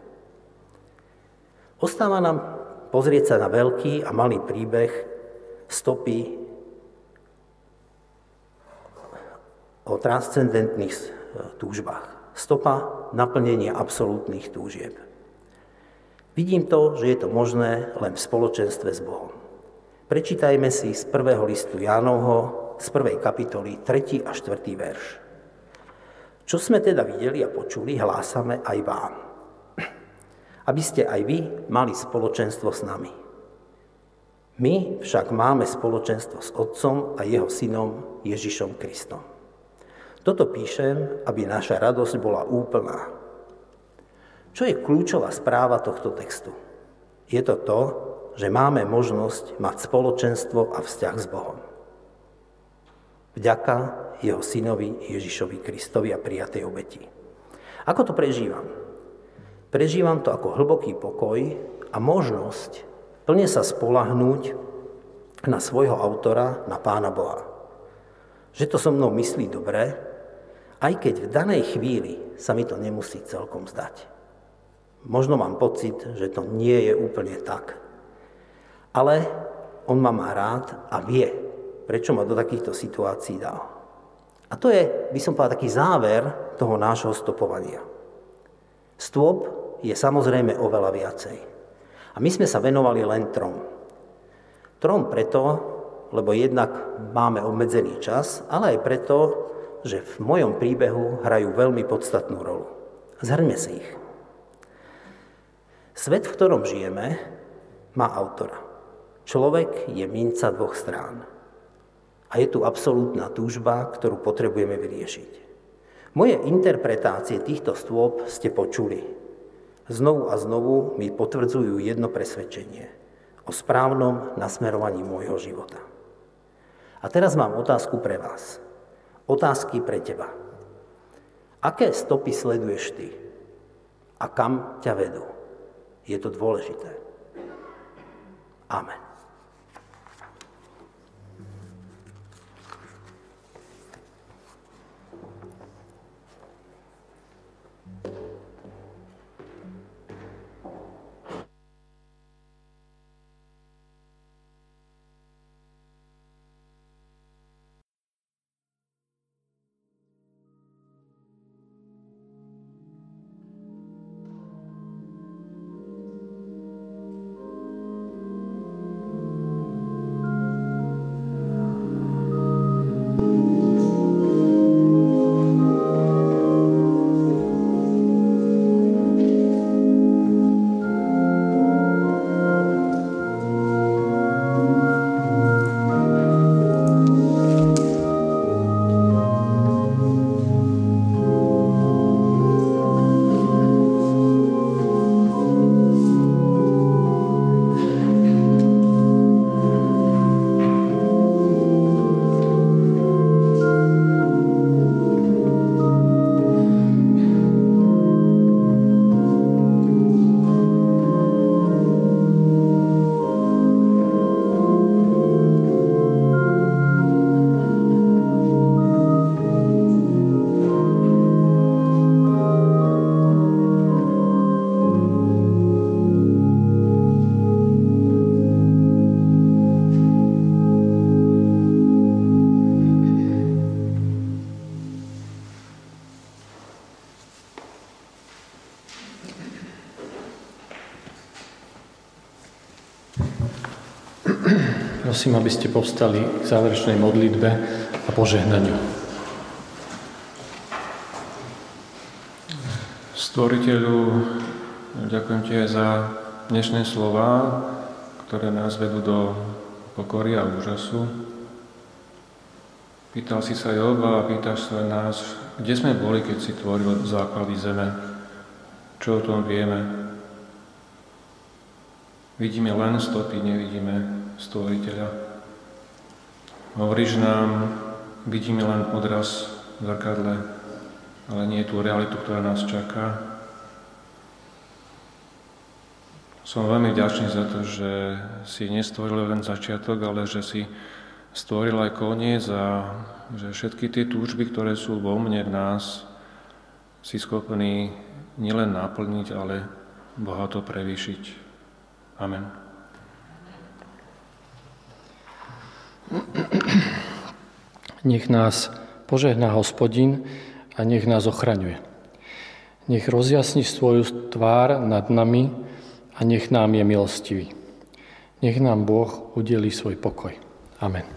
Ostáva nám pozrieť sa na veľký a malý príbeh stopy o transcendentných túžbách. stopa naplnenia absolútnych túžieb. Vidím to, že je to možné len v spoločenstve s Bohom. Prečítajme si z prvého listu Jánovho, z prvej kapitoly, 3. a 4. verš. Čo sme teda videli a počuli, hlásame aj vám. Aby ste aj vy mali spoločenstvo s nami. My však máme spoločenstvo s Otcom a jeho synom Ježišom Kristom. Toto píšem, aby naša radosť bola úplná. Čo je kľúčová správa tohto textu? Je to to, že máme možnosť mať spoločenstvo a vzťah s Bohom. Vďaka jeho synovi Ježišovi Kristovi a prijatej obeti. Ako to prežívam? Prežívam to ako hlboký pokoj a možnosť plne sa spolahnúť na svojho autora, na Pána Boha. Že to so mnou myslí dobre, aj keď v danej chvíli sa mi to nemusí celkom zdať. Možno mám pocit, že to nie je úplne tak. Ale on ma má rád a vie, prečo ma do takýchto situácií dal. A to je, by som povedal, taký záver toho nášho stopovania. Stôp je samozrejme oveľa viacej. A my sme sa venovali len trom. Trom preto, lebo jednak máme obmedzený čas, ale aj preto, že v mojom príbehu hrajú veľmi podstatnú rolu. Zhrňme si ich. Svet, v ktorom žijeme, má autora. Človek je minca dvoch strán. A je tu absolútna túžba, ktorú potrebujeme vyriešiť. Moje interpretácie týchto stôp ste počuli. Znovu a znovu mi potvrdzujú jedno presvedčenie o správnom nasmerovaní môjho života. A teraz mám otázku pre vás. Otázky pre teba. Aké stopy sleduješ ty? A kam ťa vedú? Je to dôležité. Amen. Prosím, aby ste povstali k záverečnej modlitbe a požehnaniu. Stvoriteľu, ďakujem ti za dnešné slova, ktoré nás vedú do pokory a úžasu. Pýtal si sa Joba a pýtaš sa nás, kde sme boli, keď si tvoril základy zeme. Čo o tom vieme? Vidíme len stopy, nevidíme stvoriteľa. Hovoríš nám, vidíme len odraz v zrkadle, ale nie tú realitu, ktorá nás čaká. Som veľmi vďačný za to, že si nestvoril len začiatok, ale že si stvoril aj koniec a že všetky tie túžby, ktoré sú vo mne, v nás, si schopný nielen naplniť, ale bohato prevýšiť. Amen. Nech nás požehná hospodin a nech nás ochraňuje. Nech rozjasni svoju tvár nad nami a nech nám je milostivý. Nech nám Boh udeli svoj pokoj. Amen.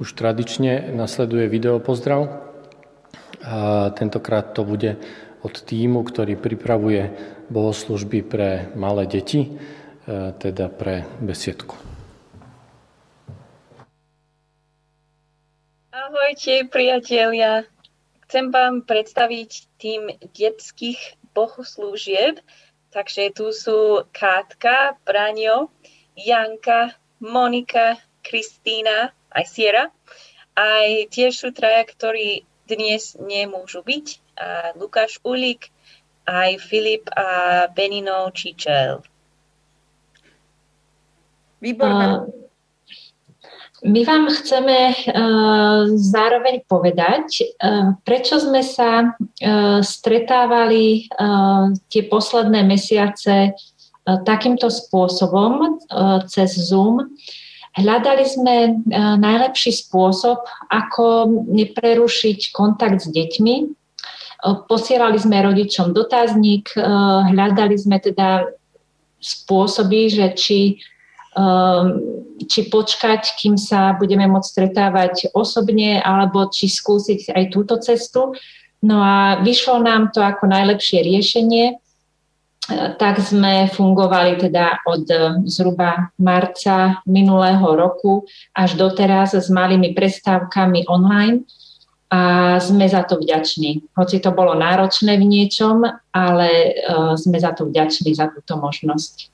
Už tradične nasleduje video pozdrav. A tentokrát to bude od týmu, ktorý pripravuje bohoslužby pre malé deti, e, teda pre besiedku. Ahojte, priatelia. Chcem vám predstaviť tým detských bohoslúžieb. Takže tu sú Kátka, Braňo, Janka, Monika, Kristýna, aj Sierra. Aj tiež sú traja, ktorí dnes nemôžu byť. A Lukáš Ulík, aj Filip a Benino Čičel. Výborné. My vám chceme uh, zároveň povedať, uh, prečo sme sa uh, stretávali tie posledné mesiace takýmto spôsobom cez Zoom. Hľadali sme e, najlepší spôsob, ako neprerušiť kontakt s deťmi. E, posielali sme rodičom dotazník, e, hľadali sme teda spôsoby, že či, či počkať, kým sa budeme môcť stretávať osobne, alebo či skúsiť aj túto cestu. No a vyšlo nám to ako najlepšie riešenie tak sme fungovali teda od e, zhruba marca minulého roku až doteraz s malými prestávkami online. a sme za to vďační. Hoci to bolo náročné v niečom, ale sme za to vďační za túto možnosť.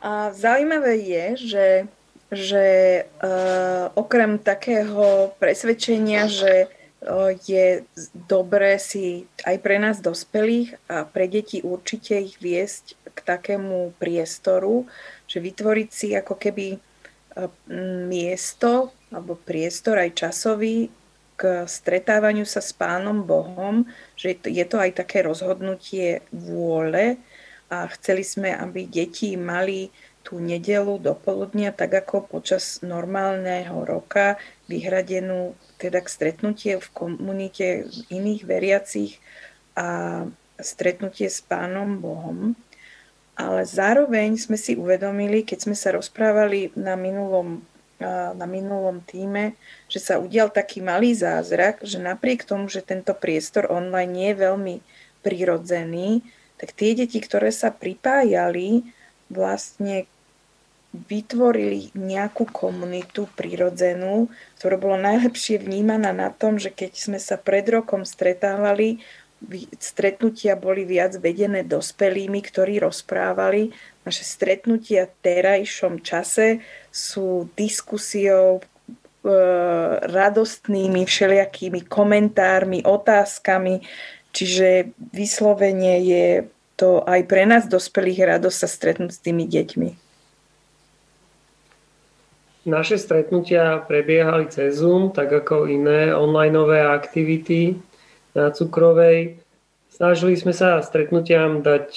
A zaujímavé je, že, že uh, okrem takého presvedčenia, že je dobré si aj pre nás dospelých a pre deti určite ich viesť k takému priestoru, že vytvoriť si ako keby uh, miesto alebo priestor aj časový k stretávaniu sa s Pánom Bohom, že je to aj také rozhodnutie vôle, a chceli sme, aby deti mali tú nedelu do poludnia, tak ako počas normálneho roka, vyhradenú teda k stretnutie v komunite iných veriacich a stretnutie s Pánom Bohom. Ale zároveň sme si uvedomili, keď sme sa rozprávali na minulom, na minulom týme, že sa udial taký malý zázrak, že napriek tomu, že tento priestor online nie je veľmi prirodzený, tak tie deti, ktoré sa pripájali, vlastne vytvorili nejakú komunitu prirodzenú, ktorá bola najlepšie vnímaná na tom, že keď sme sa pred rokom stretávali, stretnutia boli viac vedené dospelými, ktorí rozprávali. Naše stretnutia v terajšom čase sú diskusiou, e, radostnými všelijakými komentármi, otázkami, Čiže vyslovene je to aj pre nás dospelých radosť sa stretnúť s tými deťmi. Naše stretnutia prebiehali cez Zoom, tak ako iné onlineové aktivity na Cukrovej. Snažili sme sa stretnutiam dať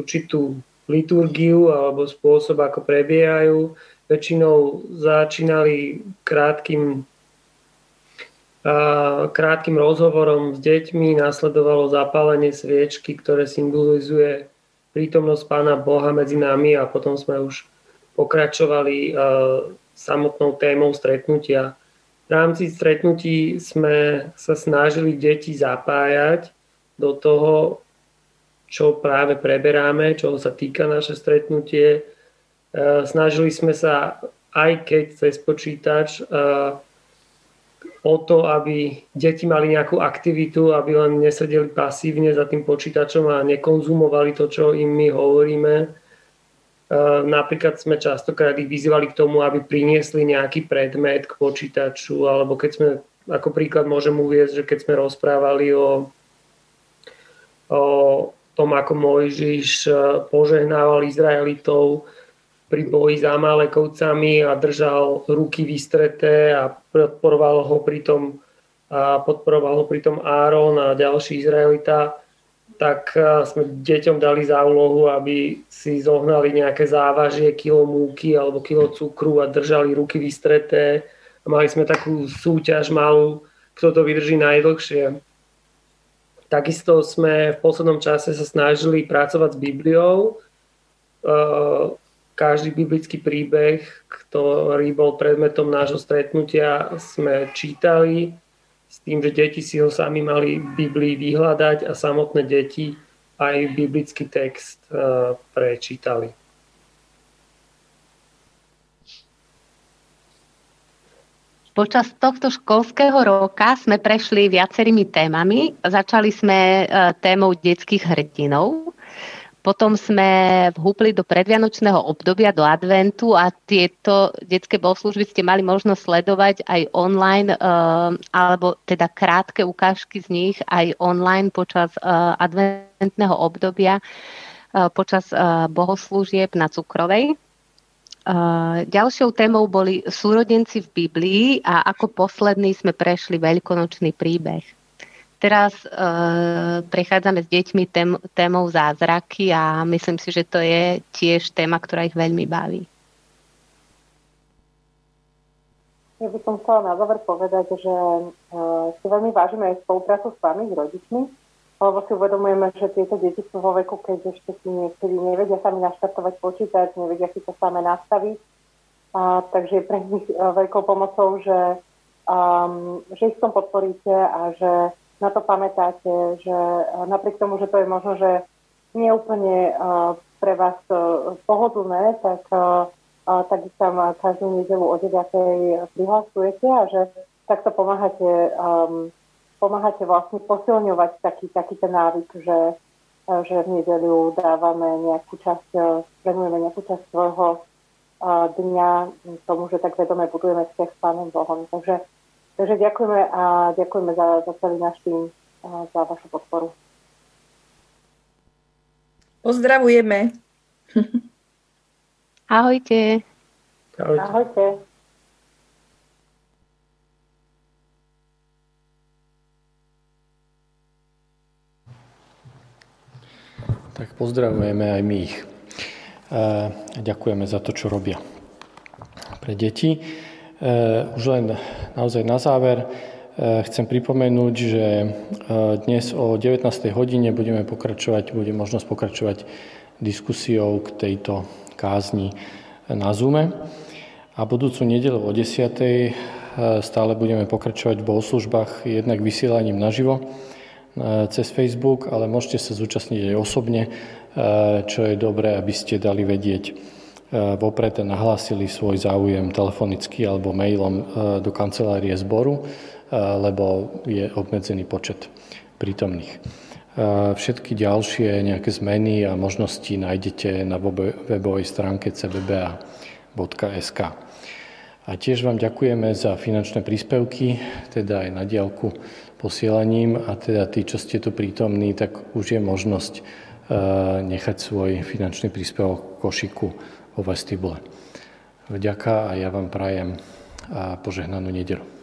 určitú liturgiu alebo spôsob, ako prebiehajú. Väčšinou začínali krátkým krátkým rozhovorom s deťmi následovalo zapálenie sviečky, ktoré symbolizuje prítomnosť Pána Boha medzi nami a potom sme už pokračovali samotnou témou stretnutia. V rámci stretnutí sme sa snažili deti zapájať do toho, čo práve preberáme, čo sa týka naše stretnutie. Snažili sme sa, aj keď cez počítač, o to, aby deti mali nejakú aktivitu, aby len nesedeli pasívne za tým počítačom a nekonzumovali to, čo im my hovoríme. E, napríklad sme častokrát ich vyzývali k tomu, aby priniesli nejaký predmet k počítaču, alebo keď sme, ako príklad môžem uviezť, že keď sme rozprávali o, o tom, ako Mojžiš e, požehnával Izraelitov, pri boji s Amalekovcami a držal ruky vystreté a podporoval ho pritom, a podporoval ho pritom Áron a ďalší Izraelita, tak sme deťom dali za úlohu, aby si zohnali nejaké závažie, kilo múky alebo kilo cukru a držali ruky vystreté. A mali sme takú súťaž malú, kto to vydrží najdlhšie. Takisto sme v poslednom čase sa snažili pracovať s Bibliou každý biblický príbeh, ktorý bol predmetom nášho stretnutia, sme čítali s tým, že deti si ho sami mali v Biblii vyhľadať a samotné deti aj biblický text e, prečítali. Počas tohto školského roka sme prešli viacerými témami. Začali sme e, témou detských hrdinov, potom sme vhúpli do predvianočného obdobia, do adventu a tieto detské bohoslužby ste mali možnosť sledovať aj online, uh, alebo teda krátke ukážky z nich aj online počas uh, adventného obdobia, uh, počas bohoslúžieb na Cukrovej. Ďalšou témou boli súrodenci v Biblii a ako posledný sme prešli veľkonočný príbeh. Teraz e, prechádzame s deťmi tém, témou zázraky a myslím si, že to je tiež téma, ktorá ich veľmi baví. Ja by som chcela na záver povedať, že uh, si veľmi vážime aj spoluprácu s vami, s rodičmi, lebo si uvedomujeme, že tieto deti sú vo veku, keď ešte si niekedy nevedia sami naštartovať počítač, nevedia si to samé nastaviť. Uh, takže je pre nich uh, veľkou pomocou, že, um, že ich v tom podporíte a že na to pamätáte, že eh, napriek tomu, že to je možno, že nie úplne eh, pre vás eh, pohodlné, tak, tak tam každú nedelu o 9. prihlasujete a že takto pomáhate, um, pomáhate vlastne posilňovať taký, taký ten návyk, že, že v nedeľu dávame nejakú časť, venujeme nejakú časť svojho dňa tomu, že tak vedome budujeme vzťah s Pánom Bohom. Takže, takže ďakujeme a ďakujeme za, za celý náš tým, za vašu podporu. Pozdravujeme. Ahojte. Ahojte. Ahojte. Tak pozdravujeme aj my ich. A ďakujeme za to, čo robia pre deti. E, už len naozaj na záver e, chcem pripomenúť, že e, dnes o 19. hodine budeme pokračovať, bude možnosť pokračovať diskusiou k tejto kázni na Zoome. A budúcu nedelu o 10. stále budeme pokračovať v bohoslužbách jednak vysielaním naživo, cez Facebook, ale môžete sa zúčastniť aj osobne, čo je dobré, aby ste dali vedieť vopred a nahlásili svoj záujem telefonicky alebo mailom do kancelárie zboru, lebo je obmedzený počet prítomných. Všetky ďalšie nejaké zmeny a možnosti nájdete na webovej stránke cbba.sk. A tiež vám ďakujeme za finančné príspevky, teda aj na diálku posielaním a teda tí, čo ste tu prítomní, tak už je možnosť e, nechať svoj finančný príspevok v košiku vo vestibule. Vďaka a ja vám prajem požehnanú nedelu.